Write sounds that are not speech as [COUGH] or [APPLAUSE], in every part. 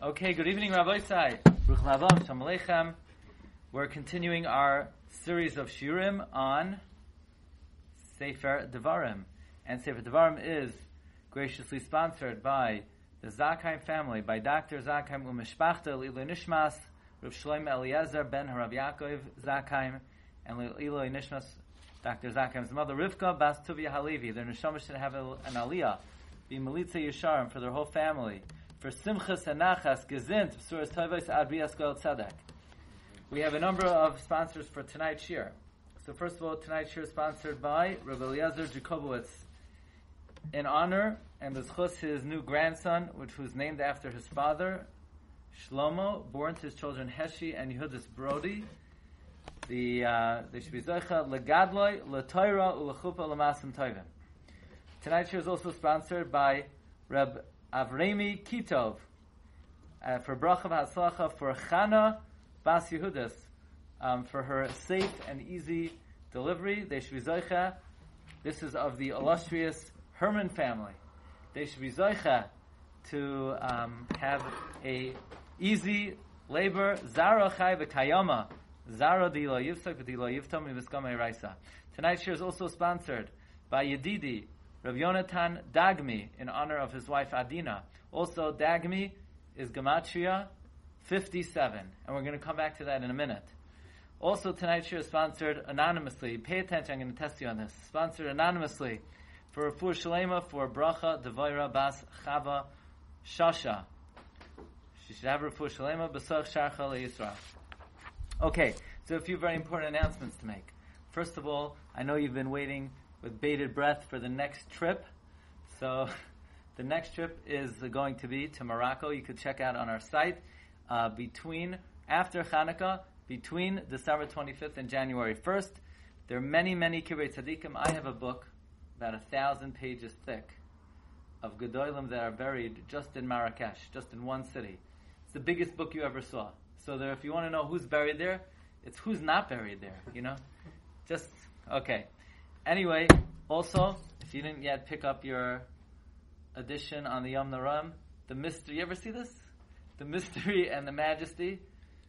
Okay, good evening, Rabbi Sai. Baruch Shalom Aleichem. We're continuing our series of shiurim on Sefer Devarim. And Sefer Devarim is graciously sponsored by the Zakheim family, by Dr. Zakheim Umeshpachta Lilo Nishmas, Rav Shloim Eliezer ben Harav Yaakov Zakheim, and Lilo Nishmas, Dr. Zakheim's mother, Rivka Bas Tuvia Halevi. Their neshama should have an aliyah, be Melitza Yesharim for their whole family for Simchas and Nachas Gezint Suras Tovos Ad Biaskol Tzedek. We have a number of sponsors for tonight's year. So first of all, tonight's year is sponsored by Rabbi Eliezer Jacobowitz in honor and b'zchus his new grandson, which was named after his father, Shlomo, born to his children Heshi and Yehudis Brody. The uh, they should be zoicha legadloi letoira ulechupa lemasim tovim. Tonight's year is also sponsored by Reb Avremi Kitov uh, for bracha v'hatzlacha for Chana Bas Yehudis um, for her safe and easy delivery. They should be. This is of the illustrious Herman family. They should be to um, have a easy labor. Zara chai v'kayama. Zara di lo yivsak v'di lo yivtam v'miskamei raisa. Tonight's show is also sponsored by Yedidi Rav Yonatan Dagmi in honor of his wife Adina. Also, Dagmi is Gematria 57, and we're going to come back to that in a minute. Also, tonight's show is sponsored anonymously. Pay attention, I'm going to test you on this. Sponsored anonymously for Rafur Shalema for Bracha Devaira Bas Chava Shasha. She should have Rafur Shalema Besach Sharcha Yisra. Okay, so a few very important announcements to make. First of all, I know you've been waiting with bated breath for the next trip. So [LAUGHS] the next trip is going to be to Morocco. You could check out on our site uh, between after Hanukkah, between December 25th and January 1st. There are many, many kibbutz tzaddikim. I have a book about a thousand pages thick of gedolim that are buried just in Marrakesh, just in one city. It's the biggest book you ever saw. So there, if you want to know who's buried there, it's who's not buried there. You know, just okay. Anyway, also, if you didn't yet pick up your edition on the Yom Naram, the mystery, you ever see this? The mystery [LAUGHS] and the majesty,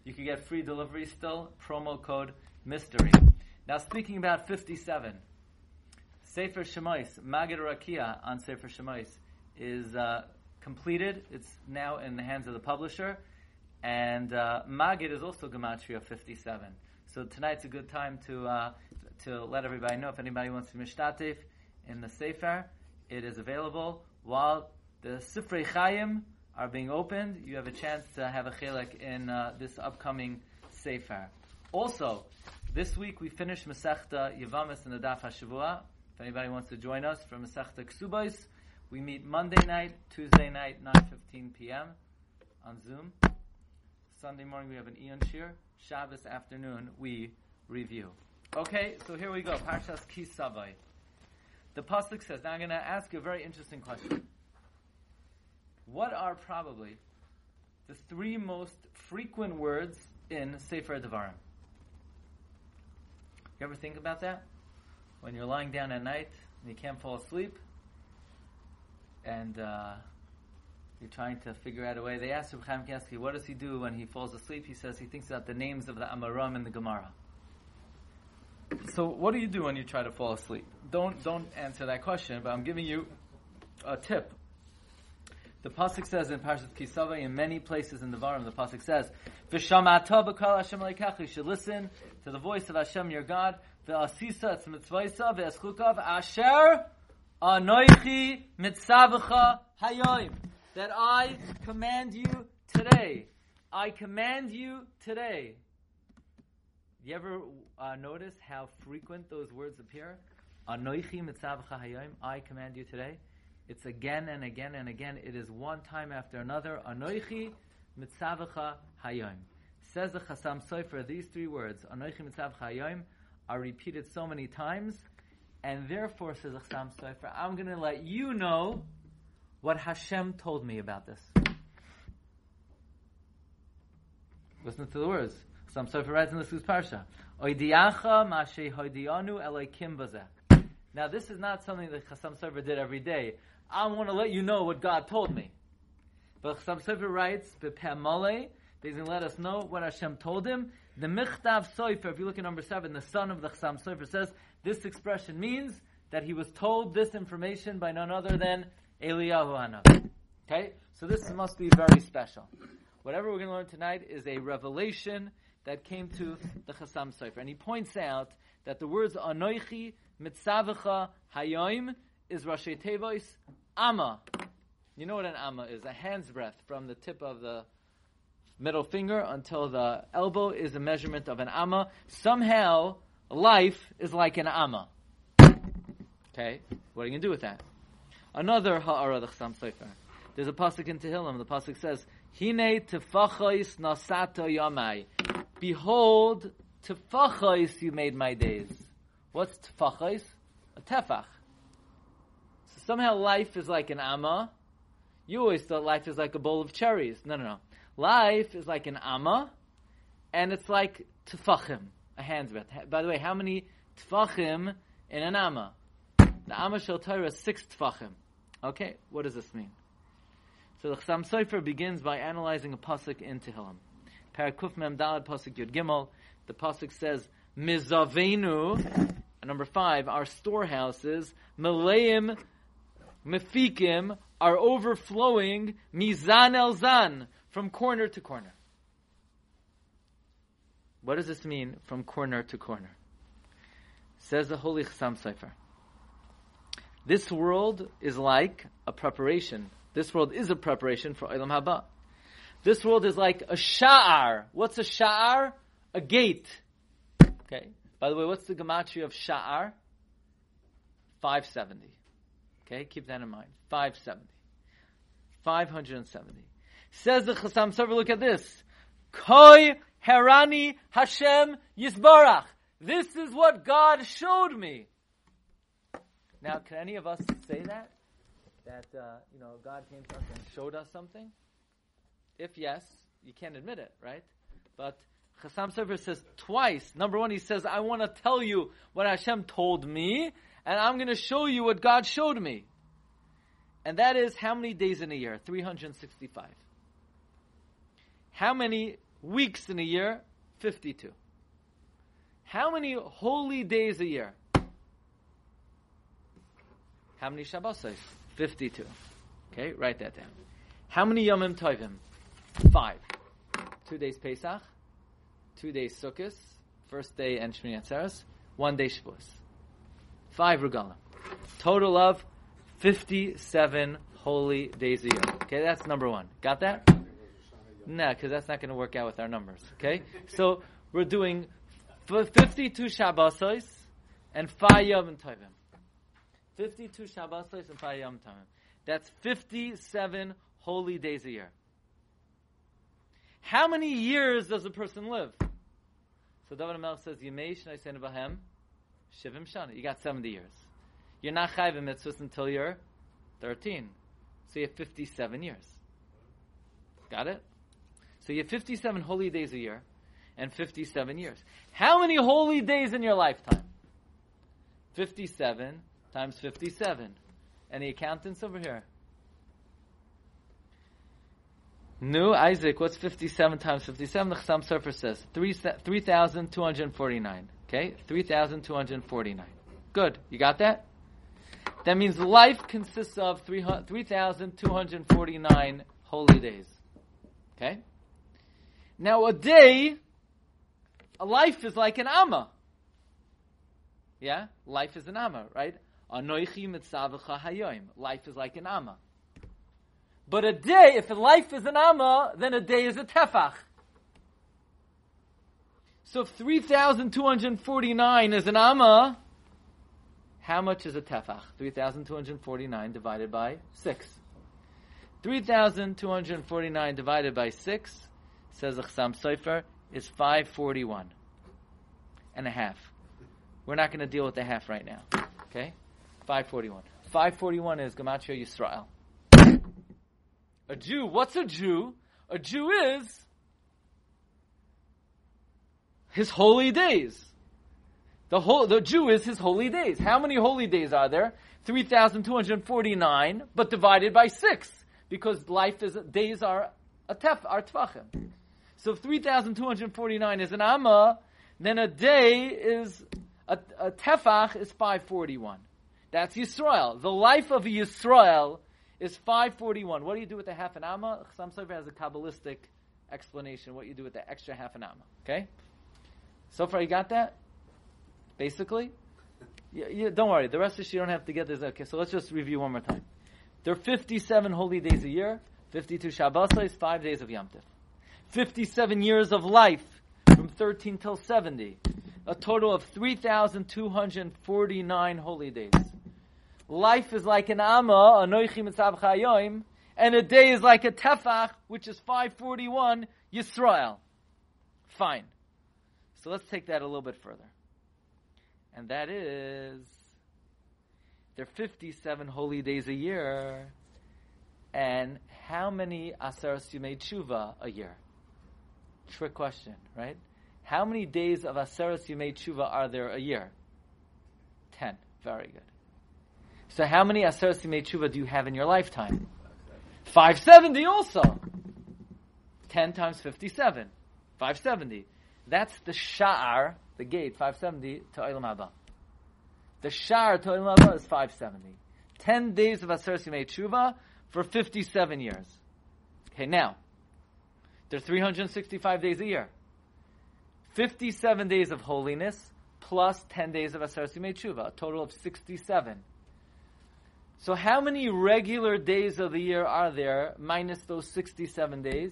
you can get free delivery still, promo code mystery. Now speaking about 57, Sefer Shemais, Magid Rakia on Sefer Shemais is uh, completed. It's now in the hands of the publisher. And uh, Magid is also Gematria 57. So tonight's a good time to uh, to let everybody know if anybody wants to mishtatif in the Sefer, it is available. While the Sifrei Chaim are being opened, you have a chance to have a chilek in uh, this upcoming Sefer. Also, this week we finished Masechta Yavamis in the Daf HaShavua. If anybody wants to join us for Masechta Ksubais, we meet Monday night, Tuesday night, 9.15 p.m. on Zoom. Sunday morning we have an Eon Shir. Shabbos afternoon we review. Okay, so here we go. Parshas Kisavai. The pasuk says. Now I'm going to ask you a very interesting question. What are probably the three most frequent words in Sefer Devarim? You ever think about that? When you're lying down at night and you can't fall asleep, and uh, you're trying to figure out a way. They asked Reb Chaim Kanievsky, what does he do when he falls asleep? He says he thinks about the names of the Amoraim in the Gemara. So, what do you do when you try to fall asleep? Don't don't answer that question, but I'm giving you a tip. The pasuk says in Parashat Kisava, in many places in the Varim, the pasuk says, "V'shamata b'kal Hashem leikachu." You should listen to the voice of Hashem, your God. V'asisa et mitzvaysa v'eschukav asher anoichi mitzavacha hayoim. That I command you today. I command you today. You ever uh, notice how frequent those words appear? Anoichi mitzavcha hayom. I command you today. It's again and again and again. It is one time after another. Anoichi mitzavcha hayom. Says the Chasam Sofer. These three words, Anoichi mitzavcha hayom, are repeated so many times, and therefore says the Chasam Sofer, I'm going to let you know what Hashem told me about this. Listen to the words. Chasam Sofer writes in the Sus Parsha. Oidiacha mashe hoidianu elokim bazeh. Now this is not something that Chasam Sofer did every day. I want to let you know what God told me. But Chasam Sofer writes, Bepemole, he's going to let us know what Hashem told him. The Michtav Sofer, if you look at number seven, the son of the Chasam Sofer says, this expression means that he was told this information by none other than Eliyahu Hanav. Okay? So this must be very special. Whatever we're going to learn tonight is a revelation that came to the Chasam Sofer. And he points out that the words Anoichi, Mitzavecha, Hayoim is Rashi Tevois, Amma. You know what an Amma is? A hand's breadth from the tip of the middle finger until the elbow is a measurement of an Amma. Somehow, life is like an Amma. Okay? What are you going to do with that? Another Ha'ara the Chasam Sofer. There's a pasuk in Tehillim. The pasuk says, "Hine tefachos nasato yamai." Behold, tefachos you made my days. What's tefachos? A tefach. So somehow life is like an amma. You always thought life is like a bowl of cherries. No, no, no. Life is like an amma, and it's like tefachim, a hand's breadth. By the way, how many tefachim in an amma? The amma shel Torah is six tefachim. Okay, what does this mean? So the Chasam Sofer begins by analyzing a pasuk in Tehillim. Parakuf Mem Dalad pasuk Yud Gimel. The pasuk says Mizavenu. Number five, our storehouses Maleim Mefikim are overflowing Mizan El Zan from corner to corner. What does this mean from corner to corner? Says the Holy Chasam Sofer. This world is like a preparation this world is a preparation for Olam Haba. This world is like a sha'ar. What's a sha'ar? A gate. Okay. By the way, what's the gematria of sha'ar? 570. Okay, keep that in mind. 570. 570. Says the Chasam Sofer, look at this. Koi Herani Hashem Yisbarach. This is what God showed me. Now, can any of us say that? that uh, you know God came to us and showed us something? If yes, you can't admit it, right? But Chasam Sofer says twice. Number one, he says, "I want to tell you what Hashem told me, and I'm going to show you what God showed me." And that is how many days in a year? 365. How many weeks in a year? 52. How many holy days a year? How many Shabbosos? 52. Okay, write that down. How many Yomim Tovim? Five. Two days Pesach, two days Sukkot, first day and Shmini Atzeres, one day Shavuos. Five Regalim. Total of 57 holy days a year. Okay, that's number one. Got that? No, because that's not going to work out with our numbers. Okay? So we're doing 52 Shabbosos and 5 Yom Tovim. 52 Shabbosos and 5 Yom Tovim. That's 57 holy days a year. How many years does a person live? So David Melch says, Yimei Shnai Sen Bahem, Shivim Shana. You got 70 years. You're not chayv mitzvahs until you're 13. So you have 57 years. Got it? So you have 57 holy days a year and 57 years. How many holy days in your lifetime? 57 times 57. Any accountants over here? No, Isaac, what's 57 times 57? The Chasam Sofer says 3,249. okay? 3,249. Good. You got that? That means life consists of 3,249 holy days. Okay? Now, a day, a life is like an Amma. Yeah? Life is an Amma, right? Life is like an amma. But a day, if a life is an amma, then a day is a tefach. So if 3,249 is an amma, how much is a tefach? 3,249 divided by 6. 3,249 divided by 6, says the Chasam Sofer, is 541 and a half. We're not going to deal with the half right now. Okay? 541. 541 is Gematria Yisrael. A Jew, what's a Jew? A Jew is his holy days. The whole, the Jew is his holy days. How many holy days are there? 3,249, but divided by 6. because life is days are a tef are tvachim. So if 3,249 is an amma, then a day is a, a tefach is 541. That's Yisrael. The life of Yisrael is 541. What do you do with the half an amma? Chasam Sofer has a Kabbalistic explanation what you do with the extra half an amma. Okay? So far you got that? Basically? Yeah, yeah, don't worry. The rest of you don't have to get this. Okay, so let's just review one more time. There are 57 holy days a year, 52 Shabbos, 5 days of Yom Tif. 57 years of life from 13 till 70. A total of 3,249 holy days. Life is like an Amma, Anoichi Mitzav Chayoim, and a day is like a Tefach, which is 541, Yisrael. Fine. So let's take that a little bit further. And that is, there are 57 holy days a year, and how many Asaras Yumei Tshuva a year? Trick question, right? How many days of Aseres Yumei Tshuva are there a year? Ten. Very good. So how many Aseres Yumei Tshuva do you have in your lifetime? 570 also. 10 times 57. 570. That's the Sha'ar, the gate, 570 to Olam Haba. The Sha'ar to Olam Haba is 570. 10 days of Aseres Yumei Tshuva for 57 years. Okay, now, there are 365 days a year. 57 days of holiness plus 10 days of Aser Simei Tshuva, a total of 67. So how many regular days of the year are there minus those 67 days?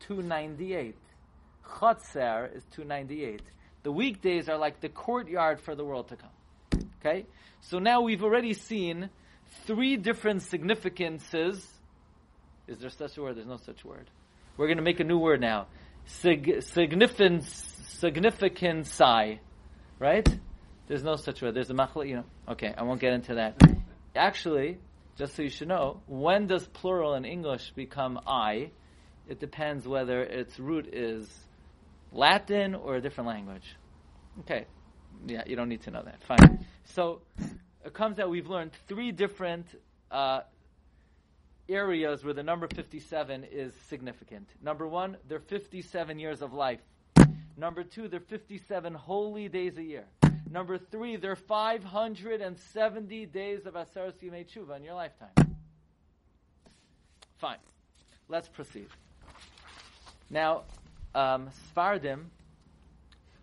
298. Chotzer is 298. The weekdays are like the courtyard for the world to come. Okay? So now we've already seen three different significances. Is there such a word? There's no such word. We're going to make a new word now. Sig- significance, sigh, right? There's no such word. There's a machla, you know. Okay, I won't get into that. Actually, just so you should know, when does plural in English become I? It depends whether its root is Latin or a different language. Okay, yeah, you don't need to know that. Fine. So it comes out we've learned three different uh, areas where the number 57 is significant. Number one, they're 57 years of life. Number two, they're 57 holy days a year. Number three, there are 570 days of Aseres Yimei Tshuva in your lifetime. Fine. Let's proceed. Now, um, Sfardim,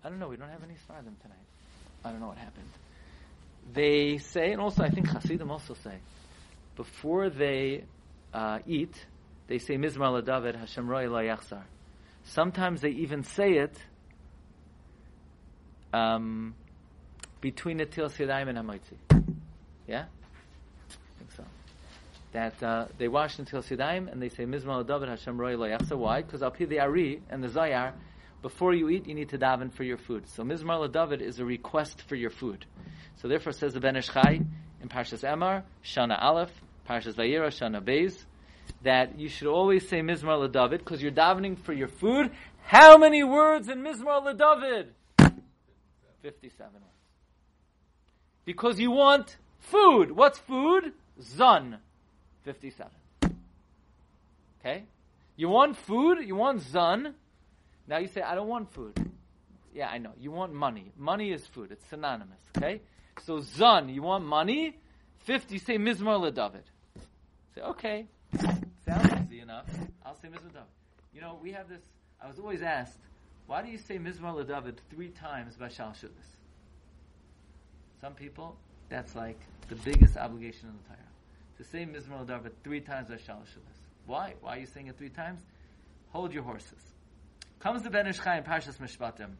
I don't know, we don't have any Sfardim tonight. I don't know what happened. They say, and also I think Hasidim also say, before they uh, eat, they say Mizmar David Hashem Roi Yachzar. Sometimes they even say it um, between the Til Yadayim and Hamoitzi. Yeah? I think so. That uh, they wash until Sidaim and they say Mizmar David Hashem Roi Yachzar. Why? Because up here the Ari and the Zayar, before you eat, you need to daven for your food. So Mizmar David is a request for your food. So therefore says the Ben Ish Chai in Parshas Emor, Shana Aleph, Parshas Vayera, Shana Beis, that you should always say Mizmar LeDavid because you're davening for your food. How many words in Mizmar LeDavid? 57 words. Because you want food. What's food? Zun. 57. Okay? You want food? You want zun? Now you say, I don't want food. Yeah, I know. You want money. Money is food. It's synonymous. Okay? So zun, you want money? 50, say Mizmar LeDavid. Say, okay, sounds easy enough. I'll say Mizmar David. You know, we have this. I was always asked, why do you say Mizmar David three times by Shal Shulis? Some people, that's like the biggest obligation in the Torah. To say Mizmar David three times by Shal Shulis. Why? Why are you saying it three times? Hold your horses. Comes the Ben Ish Chai in Parshas Mishpatim,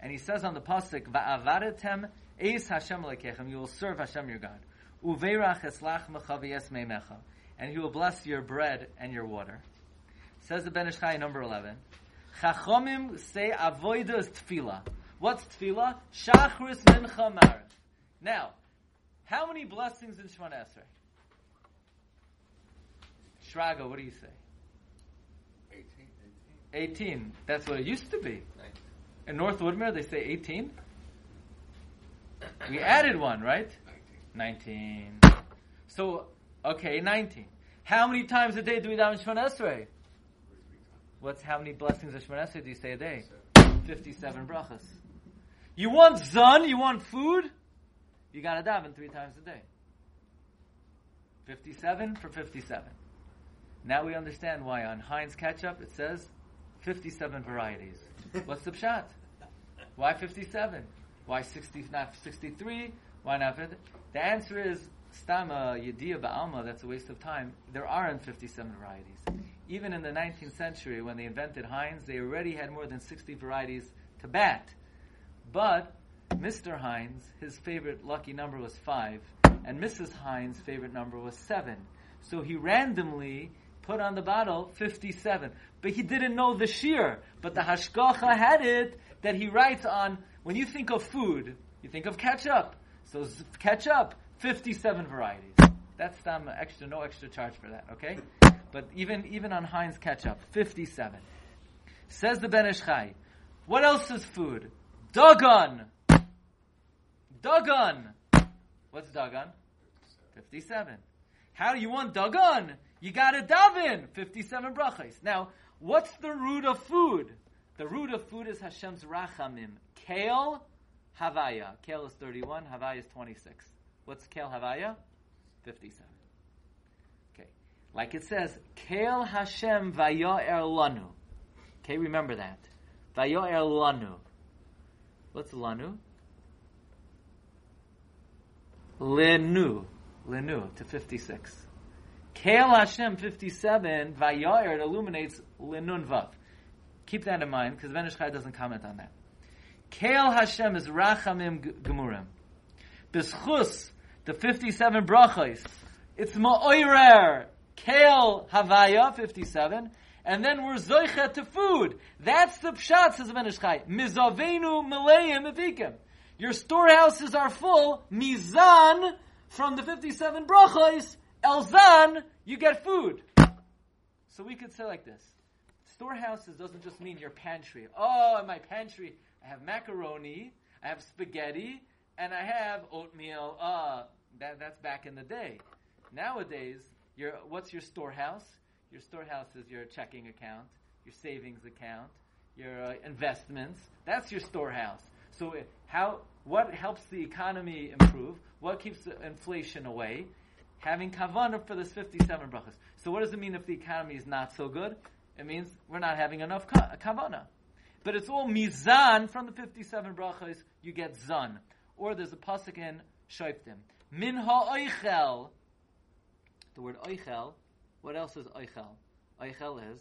and he says on the pasuk, "Va'avaretem eis Hashem lekechem." You will serve Hashem your God. Uveirach eslach mecha and he will bless your bread and your water. Says the Ben Ish Chai, number 11. Chachomim say avoida is tefillah. What's tefillah? Shachris mincha maris. Now, how many blessings in Shemona Esrei? Shraga, what do you say? 18. 18. That's what it used to be. In North Woodmere, they say 18. We added one, right? 19. 19. So, okay, 19. How many times a day do we daven Shemon Esrei? What's how many blessings of Shemon Esrei do you say a day? Fifty-seven brachas. You want zon? You want food? You got to daven three times a day. Fifty-seven for fifty-seven. Now we understand why on Heinz ketchup it says fifty-seven varieties. What's the pshat? Why fifty-seven? Why sixty? Not sixty-three? Why not? 50? The answer is stama uh, yediyah ba'alma. That's a waste of time. There aren't fifty-seven varieties. Even in the 19th century, when they invented Heinz, they already had more than 60 varieties to bat. But Mr. Heinz, his favorite lucky number was five, and Mrs. Heinz' favorite number was seven. So he randomly put on the bottle 57. But he didn't know the shear. But the Hashgacha had it that he writes on, when you think of food, you think of ketchup. So ketchup, 57 varieties. That's some um, extra, no extra charge for that, okay? But even, even on Heinz ketchup, 57. Says the Ben Ish what else is food? Dagon! Dagon! What's Dagon? 57. How do you want Dagon? You gotta daven! 57 brachas. Now, what's the root of food? The root of food is Hashem's rachamim. Kale, Havaya. Kale is 31, Havaya is 26. What's Kale Havaya? 57. Okay. Like it says, Kale Hashem Vayo'er Lanu. Okay, remember that. Vayo'er Lanu. What's Lanu? Lenu. Lenu to 56. Kale Hashem 57, Vayo'er, it illuminates Lenun Vav. Keep that in mind, because Ben Ish Chai doesn't comment on that. Kale Hashem is Rachamim Gemurim. B'schus, the 57 brachos, it's Ma'oirer, Kale Havaya, 57, and then we're Zoichet to food. That's the Pshat, says Ben Ish Chai. Mizavenu Maleim Evikim. Your storehouses are full, Mizan, from the 57 brachos, Elzan, you get food. So we could say like this. Storehouses doesn't just mean your pantry. Oh, in my pantry, I have macaroni, I have spaghetti, and I have oatmeal. Uh, that, that's back in the day. Nowadays, your, what's your storehouse? Your storehouse is your checking account, your savings account, your uh, investments. That's your storehouse. So how, what helps the economy improve? What keeps inflation away? having kavanah for this 57 brachas. So what does it mean if the economy is not so good? It means we're not having enough kavanah. But it's all mizan from the 57 brachas, you get zan. Or there's a pasuk in Shoiftim. Min ha'oichel. The word oichel, what else is oichel? Oichel is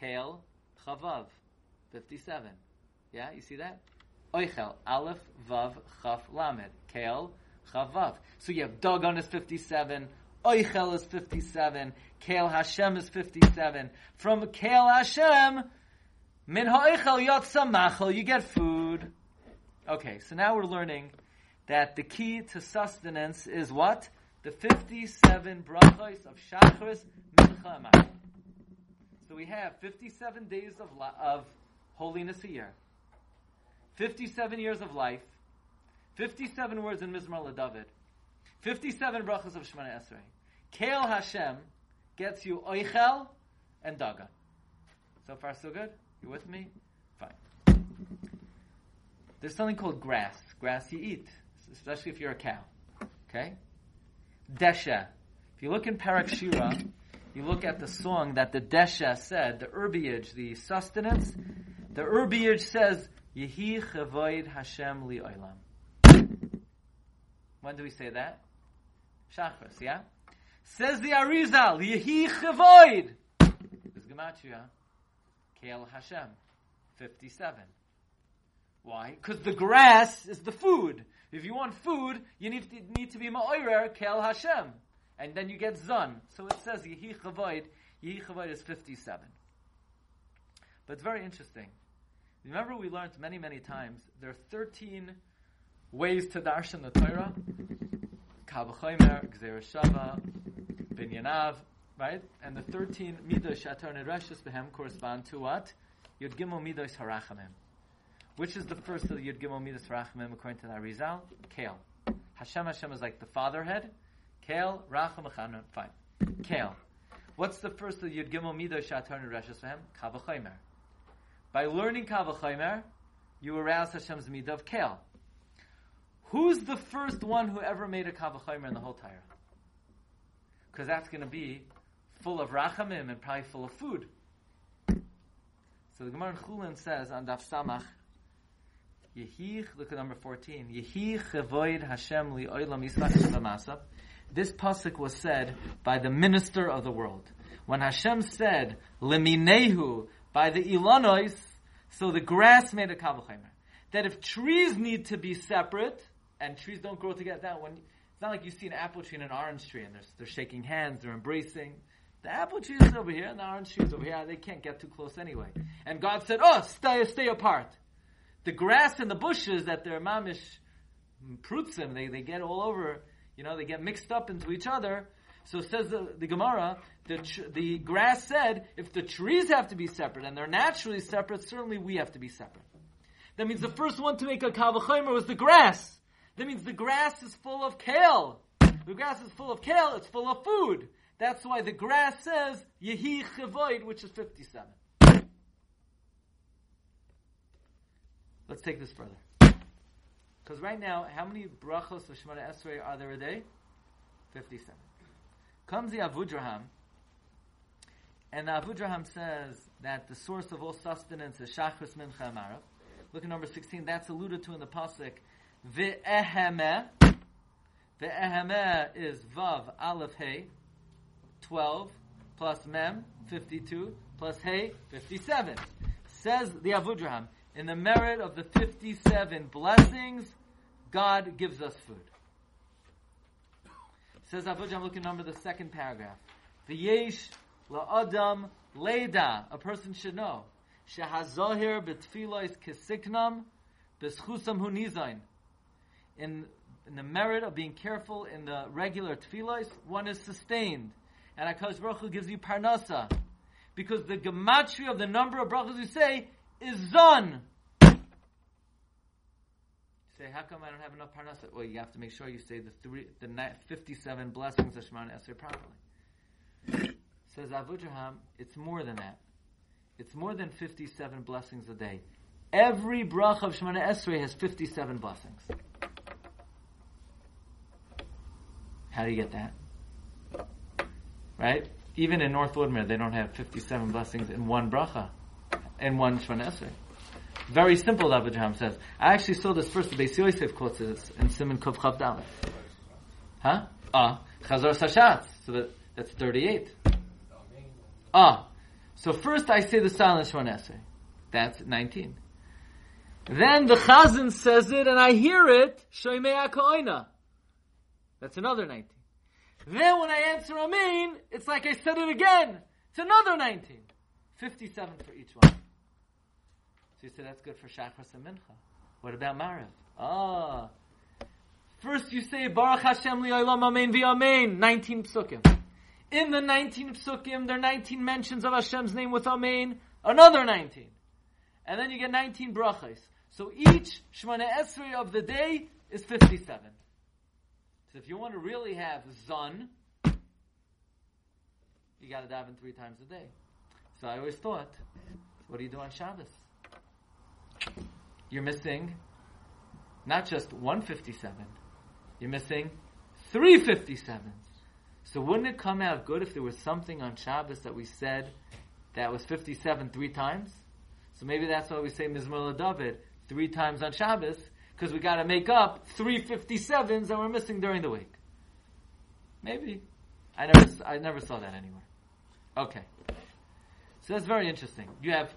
kale chavav, 57. Yeah, you see that? Oichel, aleph, vav, chaf, lamed. Kale, Chavav. So you have Dagon is 57, Oichel is 57, Kael Hashem is 57. From Kael Hashem, Min Ha'oichel Yotza Machel, you get food. Okay, so now we're learning that the key to sustenance is what? The 57 brachos of Shachris, Mincha, and So we have 57 days of, of holiness a year, 57 years of life, 57 words in Mizmar LeDavid. 57 brachas of Shemana Esrei. Kael Hashem gets you Oichel and Dagan. So far, so good? You with me? Fine. There's something called grass. Grass you eat, especially if you're a cow. Okay? Desha. If you look in Parak Shira, you look at the song that the Desha said, the herbiage, the sustenance. The herbiage says, Yehi chavoid Hashem li olam. When do we say that? Shachris, yeah? Says the Arizal, Yehi Chavoid. Is Gematria. Kael Hashem. 57. Why? Because the grass is the food. If you want food, you need to, need to be Ma'oirer, Kael Hashem. And then you get Zun. So it says Yehi Chavoid. Yehi Chavoid is 57. But it's very interesting. Remember we learned many, many times, there are 13 ways to darshan the Torah. Kavachomer, Gzera Shava, Binyanav, right? And the 13 midos shatar nereshus behem correspond to what? Yud Gimel midos harachamim. Which is the first of the Yud Gimel midos harachamim according to the Arizal? Kale. Hashem Hashem is like the father head. Kale, Racham, Fine. Kale. What's the first of Yud Gimel Midah Shatarnu Reshus Vehem? Kavachomer. By learning Kavachomer, you arouse Hashem's Midah of Kale. Who's the first one who ever made a Kavachomer in the whole Torah? Because that's going to be full of rachamim and probably full of food. So the Gemara in Chulin says on Daf Samach, Yehich, look at number 14, Yehich Hashem li This pasuk was said by the minister of the world. When Hashem said, Leminehu, by the Ilonois, so the grass made a kavachimer. That if trees need to be separate, and trees don't grow together, that when, it's not like you see an apple tree and an orange tree, and they're, they're shaking hands, they're embracing. The apple tree is over here, and the orange tree is over here. They can't get too close anyway. And God said, "Oh, stay, stay apart." The grass and the bushes that they're mamish prutzim, they they get all over. You know, they get mixed up into each other. So says the, the Gemara, the, the grass said, if the trees have to be separate, and they're naturally separate, certainly we have to be separate. That means the first one to make a kavachimer was the grass. That means the grass is full of kale. The grass is full of kale, it's full of food. That's why the grass says Yehi Chevoid, which is 57. Let's take this further. Because right now, how many brachos of Shemona Esrei are there a day? 57. Comes the Avudraham, and the Avudraham says that the source of all sustenance is Shachris Mincha Amarav. Look at number 16, that's alluded to in the Pasuk, Ve'ehemeh. Ve'ehemeh is Vav Aleph Hey. 12 plus mem, 52, plus hey, 57. Says the Avudraham, in the merit of the 57 blessings, God gives us food. Says Avudraham, look at number the second paragraph. V'yesh la'adam leda, a person should know. Shehazohir betfilois kisiknam beschusam hunizain. In in the merit of being careful in the regular tefillos, one is sustained and HaKadosh Baruch Hu gives you parnasa. Because the gematria of the number of brachas you say is zon. Say, how come I don't have enough parnasa? Well, you have to make sure you say the three, the 57 blessings of Shemana Esrei properly. Says Avudraham, it's more than that. It's more than 57 blessings a day. Every bracha of Shemana Esrei has 57 blessings. How do you get that? Right? Even in North Woodmere, they don't have 57 blessings in one bracha, in one Shemana. Very simple, Avudraham says. I actually saw this first, the Beis Yosef quotes this in Simon Kov Chav. Huh? Ah, Chazor Sashatz. So that, that's 38. Ah. So first I say the silent Shemana Esrei. That's 19. Then the Chazan says it, and I hear it, Shoymei HaKoina. That's another 19. Then when I answer Amen, it's like I said it again. It's another 19. 57 for each one. So you say that's good for Shachris Mincha. What about Mariv? Ah. First you say Baruch Hashem li'olam amen v'amen. 19 psukim. In the 19 psukim, there are 19 mentions of Hashem's name with amen. Another 19. And then you get 19 brachas. So each Shemana Esrei of the day is 57. So if you want to really have zon, you got to daven three times a day. So I always thought, what do you do on Shabbos? You're missing not just 157, you're missing 357s. So wouldn't it come out good if there was something on Shabbos that we said that was 57 three times? So maybe that's why we say Mizmor David three times on Shabbos, because we got to make up three 57s that we're missing during the week. Maybe. I never, I never saw that anywhere. Okay. So that's very interesting. You have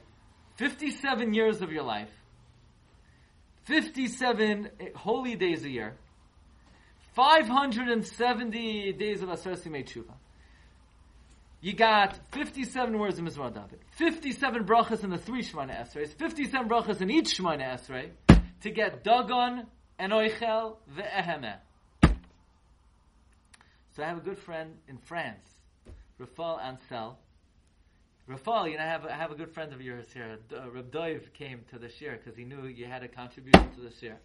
57 years of your life, 57 holy days a year, 570 days of Asar Simei Tshuva. You got 57 words in Mizmor David, 57 brachas in the three Shemana Esrei, 57 brachas in each Shemana Esrei, to get Dagon and Oichel ve'ehemeh. So I have a good friend in France, Rafal Ansel. Rafal, you know, I have, I have a good friend of yours here. Uh, Reb Doiv came to the shir because he knew you had a contribution to the shir.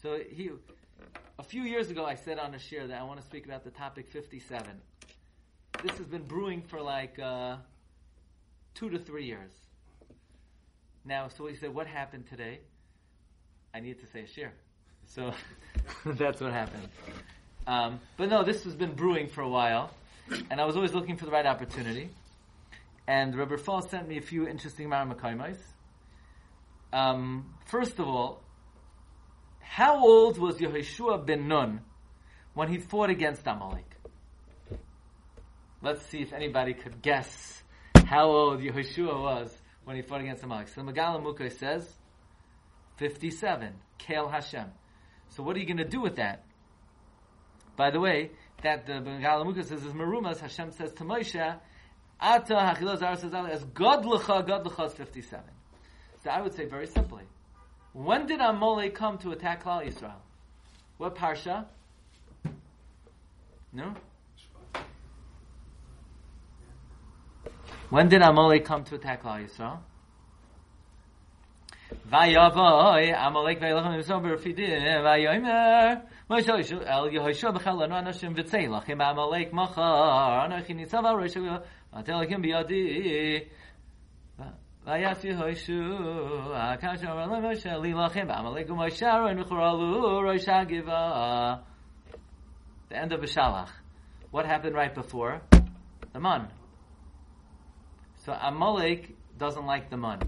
So he, a few years ago, I said on the shir that I want to speak about the topic 57. this has been brewing for like uh, two to three years. Now, so he said, what happened today? I need to say a shir. So [LAUGHS] that's what happened. Um, but no, this has been brewing for a while, and I was always looking for the right opportunity. And Rabbi Fall sent me a few interesting Maramakoimais. Um, first of all, how old was Yehoshua ben Nun when he fought against Amalek? Let's see if anybody could guess how old Yehoshua was when he fought against Amalek. So Megala Mukai says, 57. Kael Hashem. So what are you going to do with that? By the way, that the Megala Mukai says is Marumas, Hashem says to Moshe, Ata Hachilaz Aras as God L'cha, God L'cha is 57. So I would say very simply, when did Amalek come to attack Klal Yisrael? What parsha? No? When did Amalek come to attack Klal Yisrael? Vayavoy yisrael biyadi Moshe hagiva The end of Bishalach. What happened right before? The man. So Amalek doesn't like the man.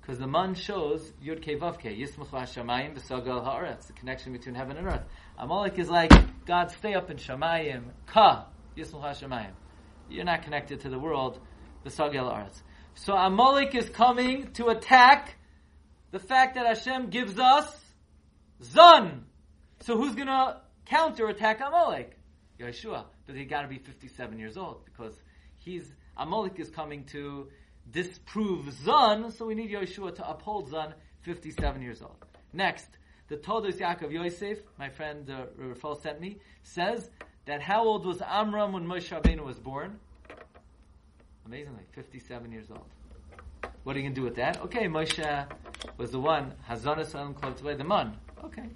Because the man shows Yud Ke Vav Ke, Yismuch Hashamayim v'Sagal Haaretz, the connection between heaven and earth. Amalek is like, God, stay up in Shamayim, Ka, Yismuch Hashamayim. You're not connected to the world, v'Sagal Haaretz. So Amalek is coming to attack the fact that Hashem gives us Zun. So who's gonna counter attack Amalek? Yeshua. But he gotta be 57 years old, because he's, Amalek is coming to disprove Zun, so we need Yeshua to uphold Zun, 57 years old. Next, the Toldos Yaakov Yosef, my friend uh, Rafal sent me, says that how old was Amram when Moshe Rabbeinu was born? Amazingly, 57 years old. What are you going to do with that? Okay, Moshe was the one, Hazonis Elam Klotavay, the man. Okay.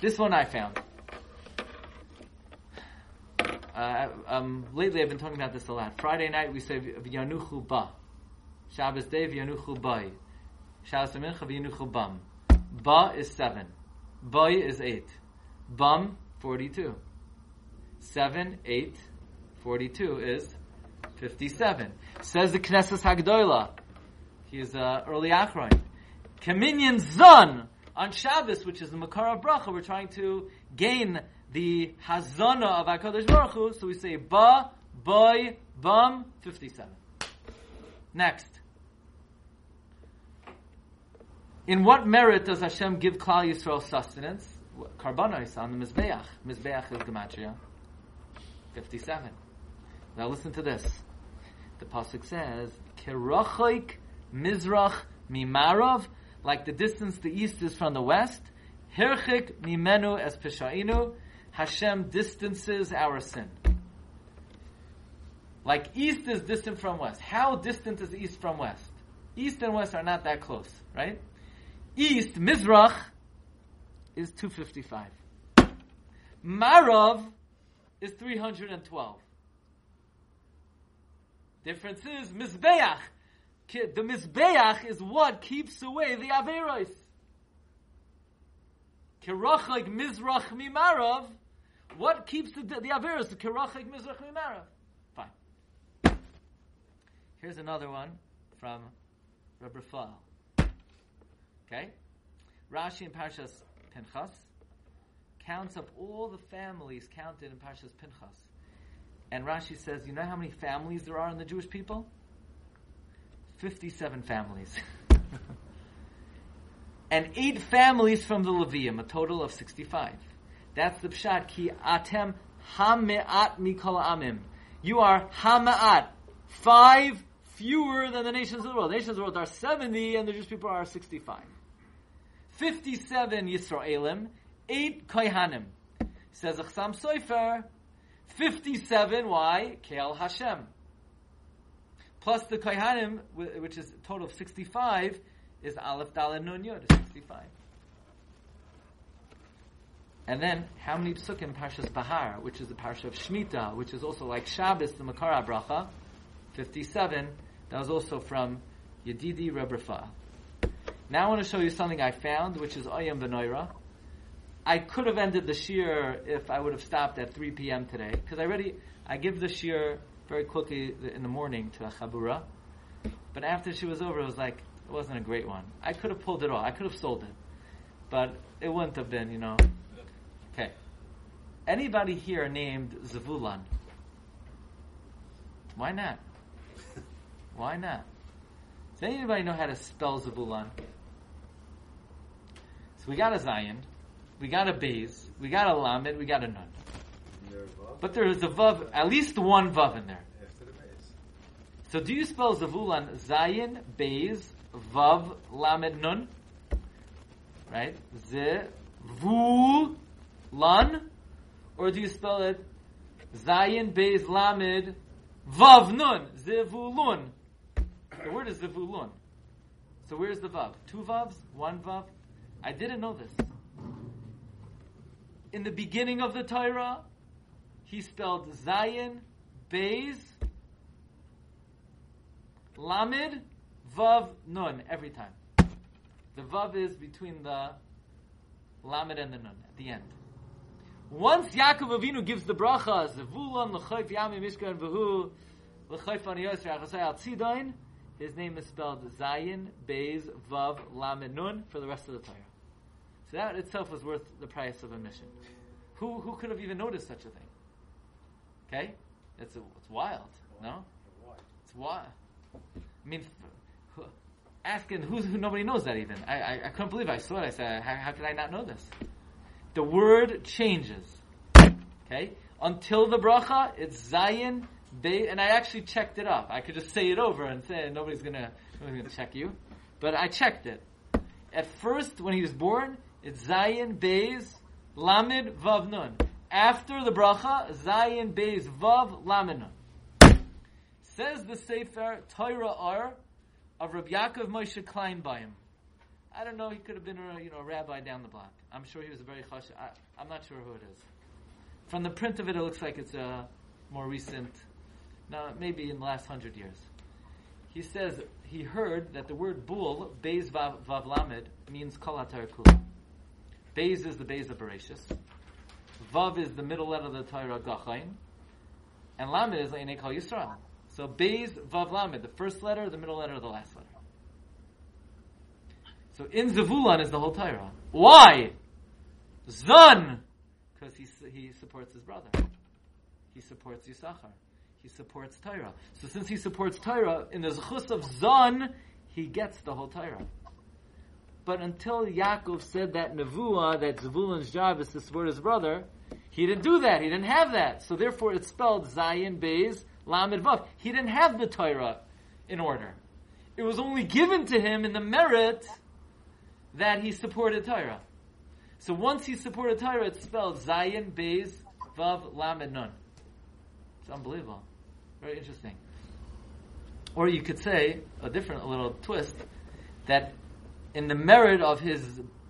This one I found. Uh, um, lately I've been talking about this a lot. Friday night we say V'yanuchu ba. Shabbos day V'yanuchu bai. Shabbos mincha V'yanuchu bam. Ba is seven. Bai is eight. Bam, 42. Seven, eight, 42 is 57. Says the Knesset Hagdoila. He is uh, early Achron. Kaminyan Zun on Shabbos, which is the Makara Bracha, we're trying to gain the Hazana of HaKadosh Baruch Hu, so we say Ba, Boy, Bum, 57. Next. In what merit does Hashem give Klal Yisrael sustenance? Karbanos on the Mizbeach. Mizbeach is Gematria. 57. Now listen to this. The Pasuk says, Kerachoik Mizrach Mimarav, like the distance the east is from the west, Hirchik Mimenu es Peshainu, Hashem distances our sin. Like east is distant from west. How distant is east from west? East and west are not that close, right? East, Mizrach, is 255. Marav is 312. Difference is Mizbeach. The Mizbeach is what keeps away the Averos. Kerach like Mizrach Mimarav, what keeps the, the Averos? The Kerach like Mizrach Mimarav. Fine. Here's another one from Rabbi. Okay? Rashi in Parshas Pinchas counts up all the families counted in Parshas Pinchas. And Rashi says, you know how many families there are in the Jewish people? 57 families. [LAUGHS] and eight families from the Levium, a total of 65. That's the pshat. Ki atem hameat mikol amim. You are hameat. Five fewer than the nations of the world. The nations of the world are 70 and the Jewish people are 65. 57 Yisraelim, 8 Kohanim. Says Achsam Soifer, 57, why? Keal Hashem. Plus the Kohanim, which is a total of 65, is Aleph Dalet Nun Yud, 65. And then, how many psukim Parshas Bahar, which is the parsha of Shemitah, which is also like Shabbos, the Makara Bracha, 57, that was also from Yedidi Reb Rafa. Now I want to show you something I found, which is Ayam Benoira. I could have ended the shir if I would have stopped at 3 p.m. today, because I already, I give the shir very quickly in the morning to a chabura, but after she was over, it was like, it wasn't a great one. I could have pulled it off. I could have sold it. But it wouldn't have been, you know. Okay. Anybody here named Zavulan? Why not? [LAUGHS] Why not? Does anybody know how to spell Zavulan? So we got a Zayin, we got a Bays, we got a Lamed, we got a Nun. But there is a Vav, at least one Vav in there. Base. So do you spell Zavulan Zayin, Bays, Vav, Lamed, Nun? Right? Z, Vu, Or do you spell it Zayin, Bays, Lamed, Vav, Nun? Zevulun. The word is Zevulun. So where's the Vav? Two Vavs? One Vav? I didn't know this. In the beginning of the Torah, he spelled Zayin, Bays, Lamed, Vav, Nun, every time. The Vav is between the Lamed and the Nun, at the end. Once Yaakov Avinu gives the bracha, Zevulon, L'chayf Yami Mishkan Tzidain, his name is spelled Zayin, Beis, Vav, Lamed, Nun, for the rest of the Torah. So that itself was worth the price of admission. Who, who could have even noticed such a thing? Okay? It's, a, it's wild, no? It's wild. I mean, asking who's who nobody knows that even. I, I, I couldn't believe I saw it. I said, how, how could I not know this? The word changes. Okay? Until the bracha, it's Zayin Be, and I actually checked it up. I could just say it over and say nobody's gonna nobody's gonna check you. But I checked it. At first, when he was born, it's Zayin, Beis, Lamed, Vav, Nun. After the bracha, Zayin, Beis, Vav, Lamed, Nun. Says the Sefer Torah Ar of Rabbi Yaakov Moshe Kleinbaum. I don't know. He could have been a you know a rabbi down the block. I'm sure he was a very chash. I, I'm not sure who it is. From the print of it, it looks like it's a more recent. No, maybe in the last hundred years. He says he heard that the word bull, Beis Vav, Vav Lamed, means Kol. Beis is the Beis of Bereshis. Vav is the middle letter of the Torah Gachain. And Lamed is Leinei Kol Yisrael. So Beis Vav Lamed, the first letter, the middle letter, the last letter. So in Zavulon is the whole Torah. Why? Zun! Because he, he supports his brother. He supports Yisachar. He supports Torah. So since he supports Torah, in the Zechus of Zun, he gets the whole Torah. But until Yaakov said that Nevuah, that Zavulun's job is to support his brother, he didn't do that. He didn't have that. So therefore it's spelled Zayin Beis Lamed Vav. He didn't have the Torah in order. It was only given to him in the merit that he supported Torah. So once he supported Torah, it's spelled Zayin Beis Vav Lamed Nun. It's unbelievable. Very interesting. Or you could say, a different a little twist, that in the merit of his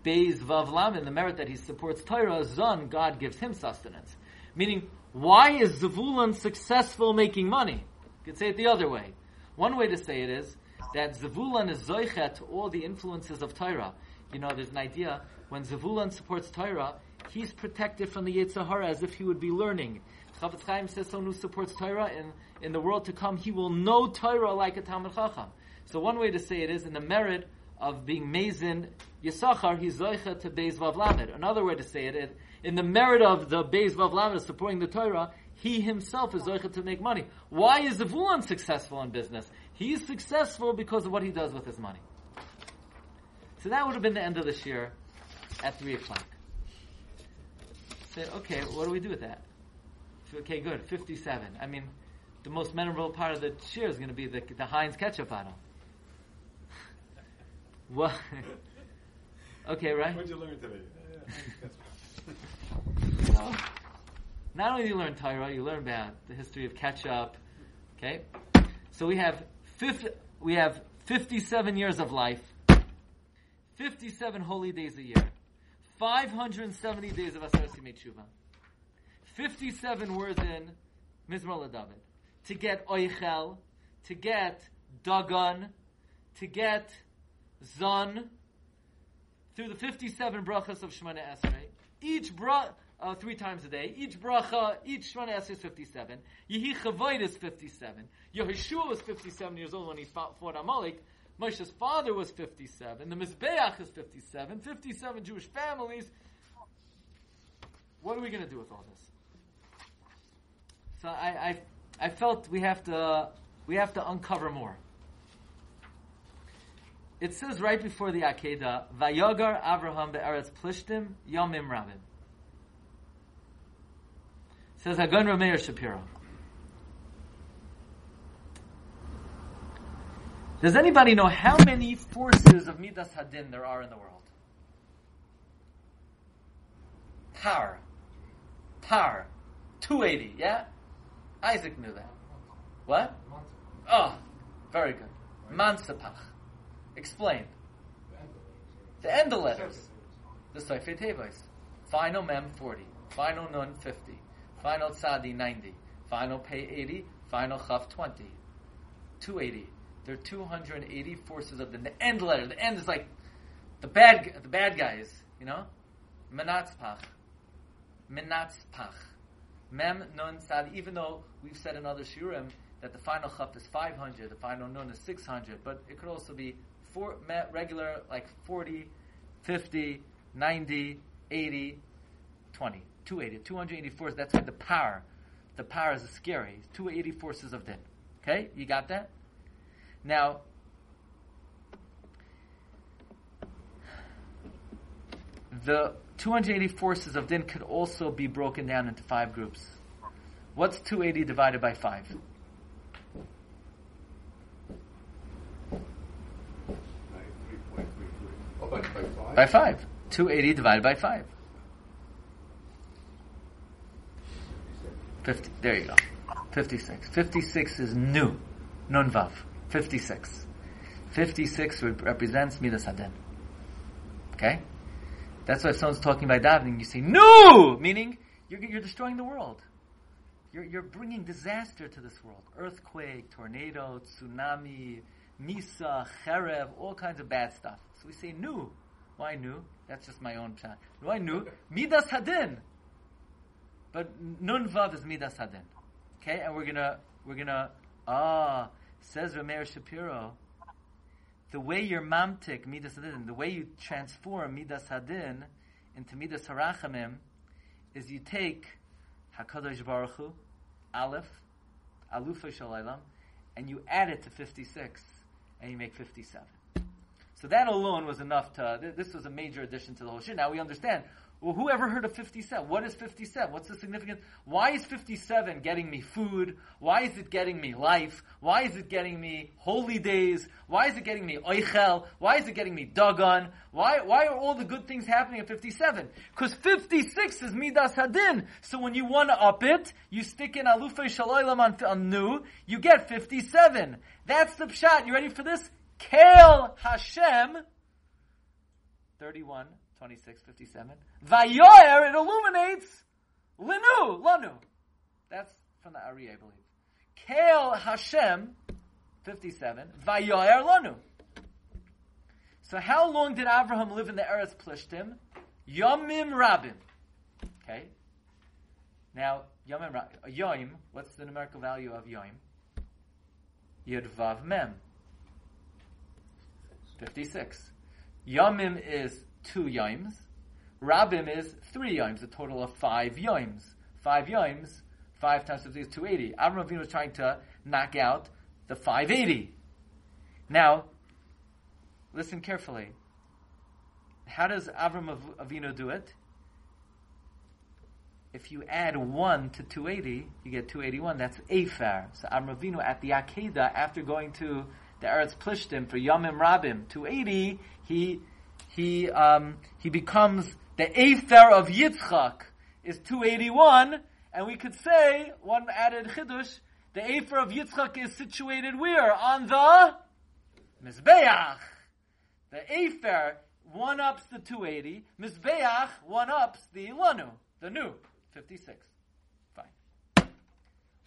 Beis Vav in the merit that he supports Torah, Zon, God gives him sustenance. Meaning, why is Zavulun successful making money? You could say it the other way. One way to say it is that Zavulun is zoichet to all the influences of Torah. You know, there's an idea when Zavulun supports Torah, he's protected from the Yetzer Hara as if he would be learning. Chofetz Chaim says someone who supports Torah in, in the world to come, he will know Torah like a Talmud Chacham. So one way to say it is in the merit of being Mazin Yisachar, he's Zoicha to Beis Vav Lamed. Another way to say it is in the merit of the Beis Vav Lamed supporting the Torah, he himself is Zoicha to make money. Why is Zavulun successful in business? He's successful because of what he does with his money. So that would have been the end of the year at 3 o'clock. Say, okay, what do we do with that? Okay, good, 57. I mean, the most memorable part of the cheer is going to be the, the Heinz ketchup bottle. What? okay, right? What'd you learn today? Not only do you learn Torah, you learn about the history of ketchup. Okay, so we have fifth, we have fifty-seven years of life, fifty-seven holy days a year, 570 days of Aseres Yemei Tshuva. 57 words in Mizmor David. To get Oichel, to get Dagon, to get Zon, through the 57 brachas of Shemana Esrei. Each bra, uh, three times a day. Each bracha, each Shemana Esrei is 57. Yehi Chavoid is 57. Yehoshua was 57 years old when he fought, fought Amalek. Moshe's father was 57. The Mizbeach is 57. 57 Jewish families. What are we going to do with all this? So I, I, I felt we have to, we have to uncover more. It says right before the Akedah, Vayogar Avraham be'eretz plishtim yomim rabim. Says Hagon Rameir Shapiro. Does anybody know how many forces of Midas Hadin there are in the world? Tar. Tar. 280, yeah? Isaac knew that. What? Oh, very good. Mansapach. Explain. The end of letters. The Sefer Tevis. Final Mem 40. Final Nun 50. Final Tzadi 90. Final Pay 80. Final Chaf 20. 280. There are 280 forces of the, end letter. The end is like the bad the bad guys, you know? Menatzpach. Menatzpach. Mem Nun Tzadi. Even though we've said in other shiurim that the final Chaf is 500, the final Nun is 600, but it could also be four, regular, like 40, 50, 90, 80, 20. 280, 280 forces. That's why the power, the power is scary. 280 forces of din. Okay, you got that? Now, the 280 forces of din could also be broken down into five groups. What's 280 divided by 5? By 5. 280 divided by 5. 50, there you go. 56. 56 is new. Nun Vav. 56. 56 represents Midas Hadin. Okay? That's why if someone's talking about davening, you say, No! Meaning, you're, you're destroying the world. You're, you're bringing disaster to this world. Earthquake, tornado, tsunami, misa, cherev, all kinds of bad stuff. So we say, Nu. Why Nu? That's just my own pshat. Why Nu? Midas Hadin. But Nun Vav is Midas Hadin. Okay? And we're gonna, we're gonna, ah, Says Rameir Shapiro, the way you're mamtik midas hadin, the way you transform midas hadin into midas harachamim, is you take Hakadosh Baruch Hu, Aleph, Alufa Shalaylam, and you add it to 56, and you make 57. So that alone was enough to. This was a major addition to the whole shit. Now we understand well, who ever heard of 57? What is 57? What's the significance? Why is 57 getting me food? Why is it getting me life? Why is it getting me holy days? Why is it getting me oichel? Why is it getting me dagon? Why, why are all the good things happening at 57? Because 56 is midas hadin. So when you want to up it, you stick in alufei shaloilam on, on new, you get 57. That's the pshat. You ready for this? Kel Hashem, 31. 26, 57. Vayoyer, it illuminates Lenu, Lanu. That's from the Ari, I believe. Kael Hashem, 57. Vayoyer Lanu. So how long did Abraham live in the Eretz Plishtim? Yomim Rabim. Okay. Now, Yomim Rabim. What's the numerical value of Yom? Yud Vav Mem. 56. Yomim is two yoms. Rabim is three yoms, a total of five yoms. Five yoms, five times 50 is 280. Avram Avinu was trying to knock out the 580. Now, listen carefully. How does Avram Avinu do it? If you add 1 to 280, you get 281. That's Aphar. So Avram Avinu at the Akedah, after going to the Eretz Plishtim for Yomim Rabim, 280, he he um, he becomes the Afer of Yitzchak is 281, and we could say one added chidush. The Afer of Yitzchak is situated where on the Mizbeach. The Afer one ups the 280. Mizbeach one ups the Lanu, the new 56. Fine.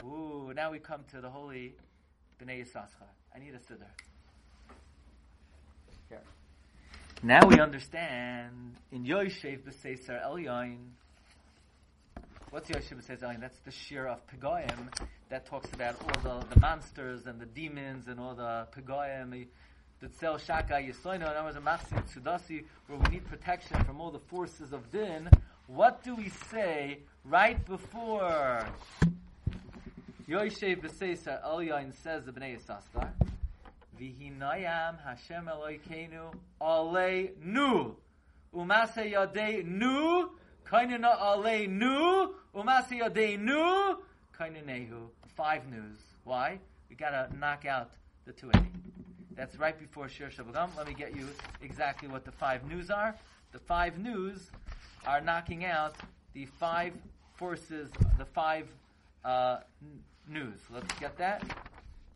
Ooh, now we come to the holy Bnei Yisachar. I need a siddur. Here. Now we understand in Yoshev B'Seisar Elyon. What's Yoshev B'Seisar Elyon? That's the shear of Pegoyim that talks about all the, the monsters and the demons and all the Pegoyim. The Tzel Shaka Yisoino, and I was a Machsin Sudasi, where we need protection from all the forces of Din. What do we say right before Yoshev B'Seisar Elyon says the Bnei Yisachar? Vihinayam Hashem Eloikeinu Ale Nu Umase Yadei Nu Kainina Ale Nu Umase Yadei Nu Kaininehu Five news. Why? We gotta knock out the 280. That's right before Shir Shabbat. Let me get you exactly what the five news are. The five news are knocking out the five forces, the five uh, news. Let's get that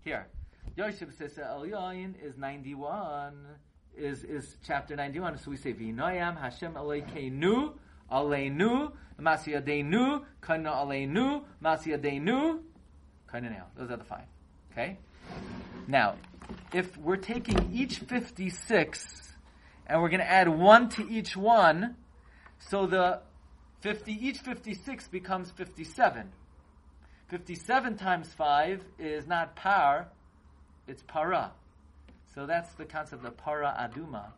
here. Yosef says El Elyon is 91, is, is chapter 91. So we say, V'inoyam Hashem Elokeinu, Aleinu, Masiyadenu, Kana Aleinu, Masiyadenu, Kana Neo. Those are the five. Okay? Now, if we're taking each 56 and we're going to add one to each one, so the 50, each 56 becomes 57. 57 times 5 is not par, it's para. So that's the concept of para aduma.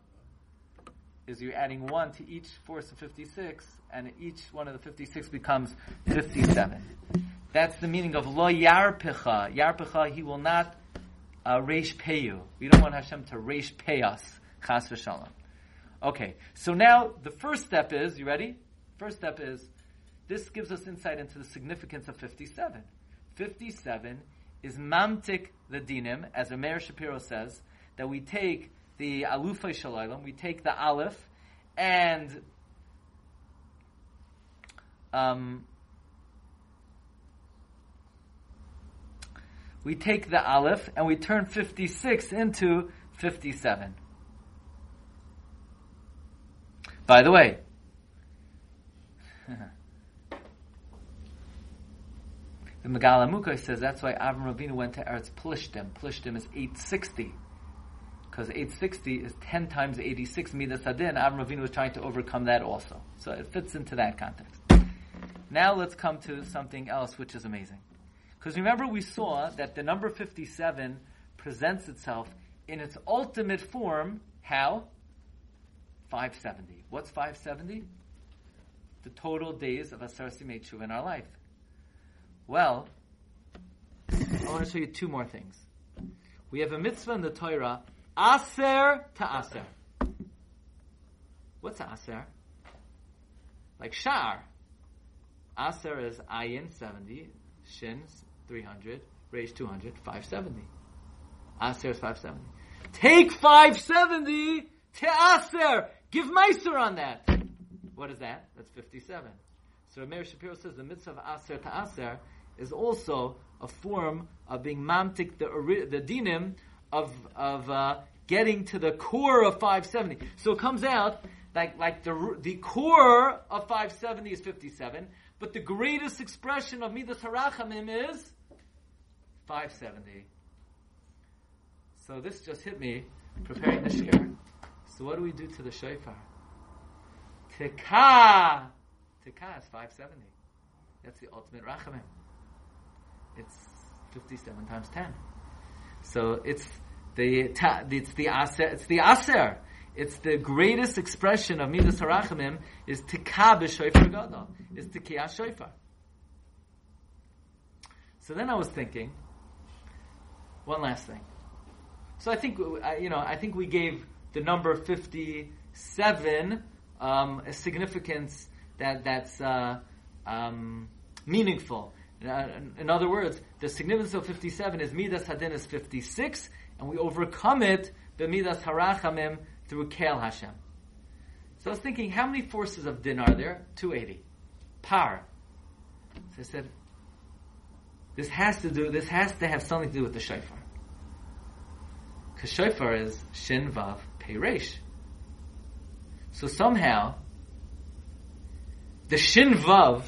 Is you're adding one to each force of 56, and each one of the 56 becomes 57. That's the meaning of lo yarpecha. Yarpecha, he will not uh, reish pay you. We don't want Hashem to reish pay us. Chas v'shalom. Okay, so now the first step is, you ready? First step is, this gives us insight into the significance of 57. 57 is mamtik the dinim, as Meir Shapiro says, that we take the alufay shalaylam, we take the aleph, and um, we take the aleph and we turn 56 into 57. By the way, [LAUGHS] the Megala Mukha says that's why Avram Avinu went to Eretz Plishtim. Plishtim is 860. Because 860 is 10 times 86 Midas Hadin. Avram Avinu was trying to overcome that also. So it fits into that context. Now let's come to something else which is amazing. Because remember we saw that the number 57 presents itself in its ultimate form, how? 570. What's 570? The total days of Aseres Yemei in our life. Well, I want to show you two more things. We have a mitzvah in the Torah, Aser to Aser. What's Aser? Like Shar. Aser is Ayin 70, shins 300, Reish 200, 570. Aser is 570. Take 570 to Aser. Give Meiser on that. What is that? That's 57. So Meir Shapiro says the mitzvah of Aser to Aser is also a form of being mamtik the, the dinim of, of uh, getting to the core of 570. So it comes out like, like the, the core of 570 is 57, but the greatest expression of Midas Harachamim is 570. So this just hit me preparing the shir. So what do we do to the shofar? Tekah. Tekah is 570. That's the ultimate rachamim. It's 57 times 10. So it's the it's the aser. It's the aser. It's the greatest expression of midas harachamim is tekah b'shofar gadol. Is tekiyah shofar. So then I was thinking, one last thing. So I think you know I think we gave the number fifty-seven um, a significance that that's uh, um, meaningful. Uh, in other words, the significance of 57 is Midas Hadin is 56, and we overcome it by Midas Harachamim through Kel Hashem. So I was thinking, how many forces of din are there? 280. Par. So I said, this has to do, this has to have something to do with the shofar. Because shofar is Shin Vav Pei Reish. So somehow, the Shin Vav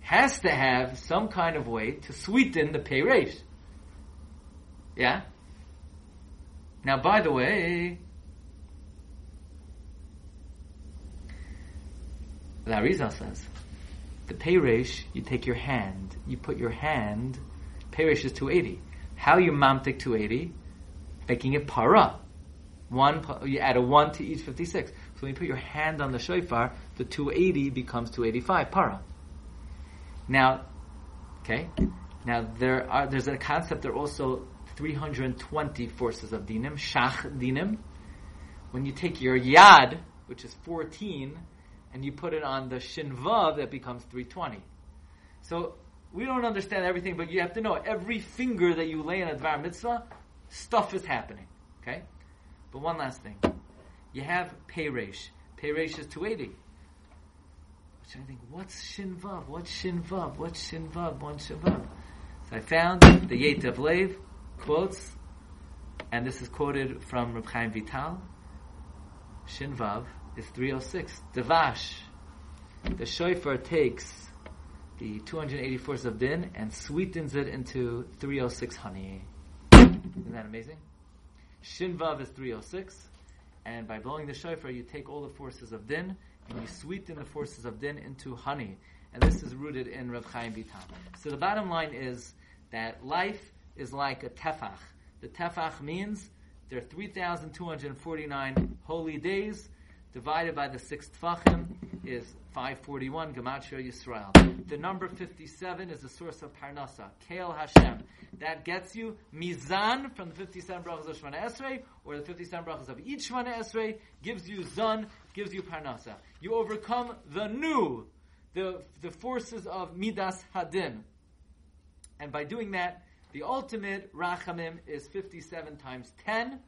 has to have some kind of way to sweeten the Pei Reish. Yeah? Now, by the way, the Arizal says, the Pei Reish, you take your hand, you put your hand, Reish is 280. How you mamtik 280? Making it para. One, you add a 1 to each 56. So when you put your hand on the shofar, the 280 becomes 285 para. Now, okay, now there are, there's a concept, there are also 320 forces of dinim, shach dinim. When you take your yad, which is 14, and you put it on the shinvav, that becomes 320. So we don't understand everything, but you have to know every finger that you lay in a dvar mitzvah, stuff is happening. Okay, but one last thing, you have peiresh. Peiresh is 280. Which I think, what's shinvav? What's shinvav? What's shinvav? What's? So I found the Yetev Lev quotes, and this is quoted from Reb Chaim Vital. Shinvav is 306. Devash. The shofar takes the 284 of din and sweetens it into 306 honey. Isn't that amazing? Shinvav is 306, and by blowing the shofar, you take all the forces of din and you sweeten the forces of din into honey. And this is rooted in Rav Chaim Vital. So the bottom line is that life is like a tefach. The tefach means there are 3,249 holy days divided by the six tefachim is 541, Gematria Yisrael. The number 57 is the source of Parnasa, Kael Hashem. That gets you Mizan from the 57 brachas of Shemana Esrei, or the 57 brachas of each Shemana Esrei, gives you Zan, gives you Parnasa. You overcome the new, the, the forces of Midas Hadin. And by doing that, the ultimate Rachamim is 57 times 10,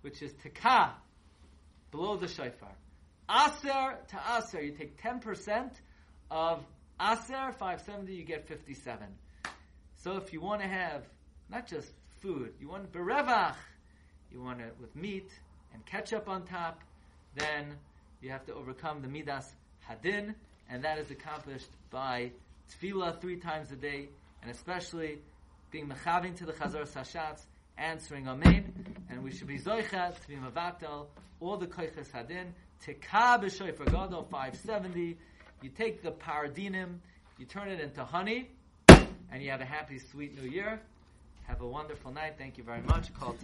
which is Tekah, below the shofar. Aser to Aser, you take 10% of Aser, 570, you get 57. So if you want to have not just food, you want berevach, you want it with meat and ketchup on top, then you have to overcome the midas hadin, and that is accomplished by tefillah three times a day, and especially being mechaving to the chazaras hashatz, answering amen, and we should be zoichat to be mavatel all the koiches hadin, tekah b'shoifer gadol 570, you take the paradinim, you turn it into honey, and you have a happy, sweet new year. Have a wonderful night. Thank you very much. Call.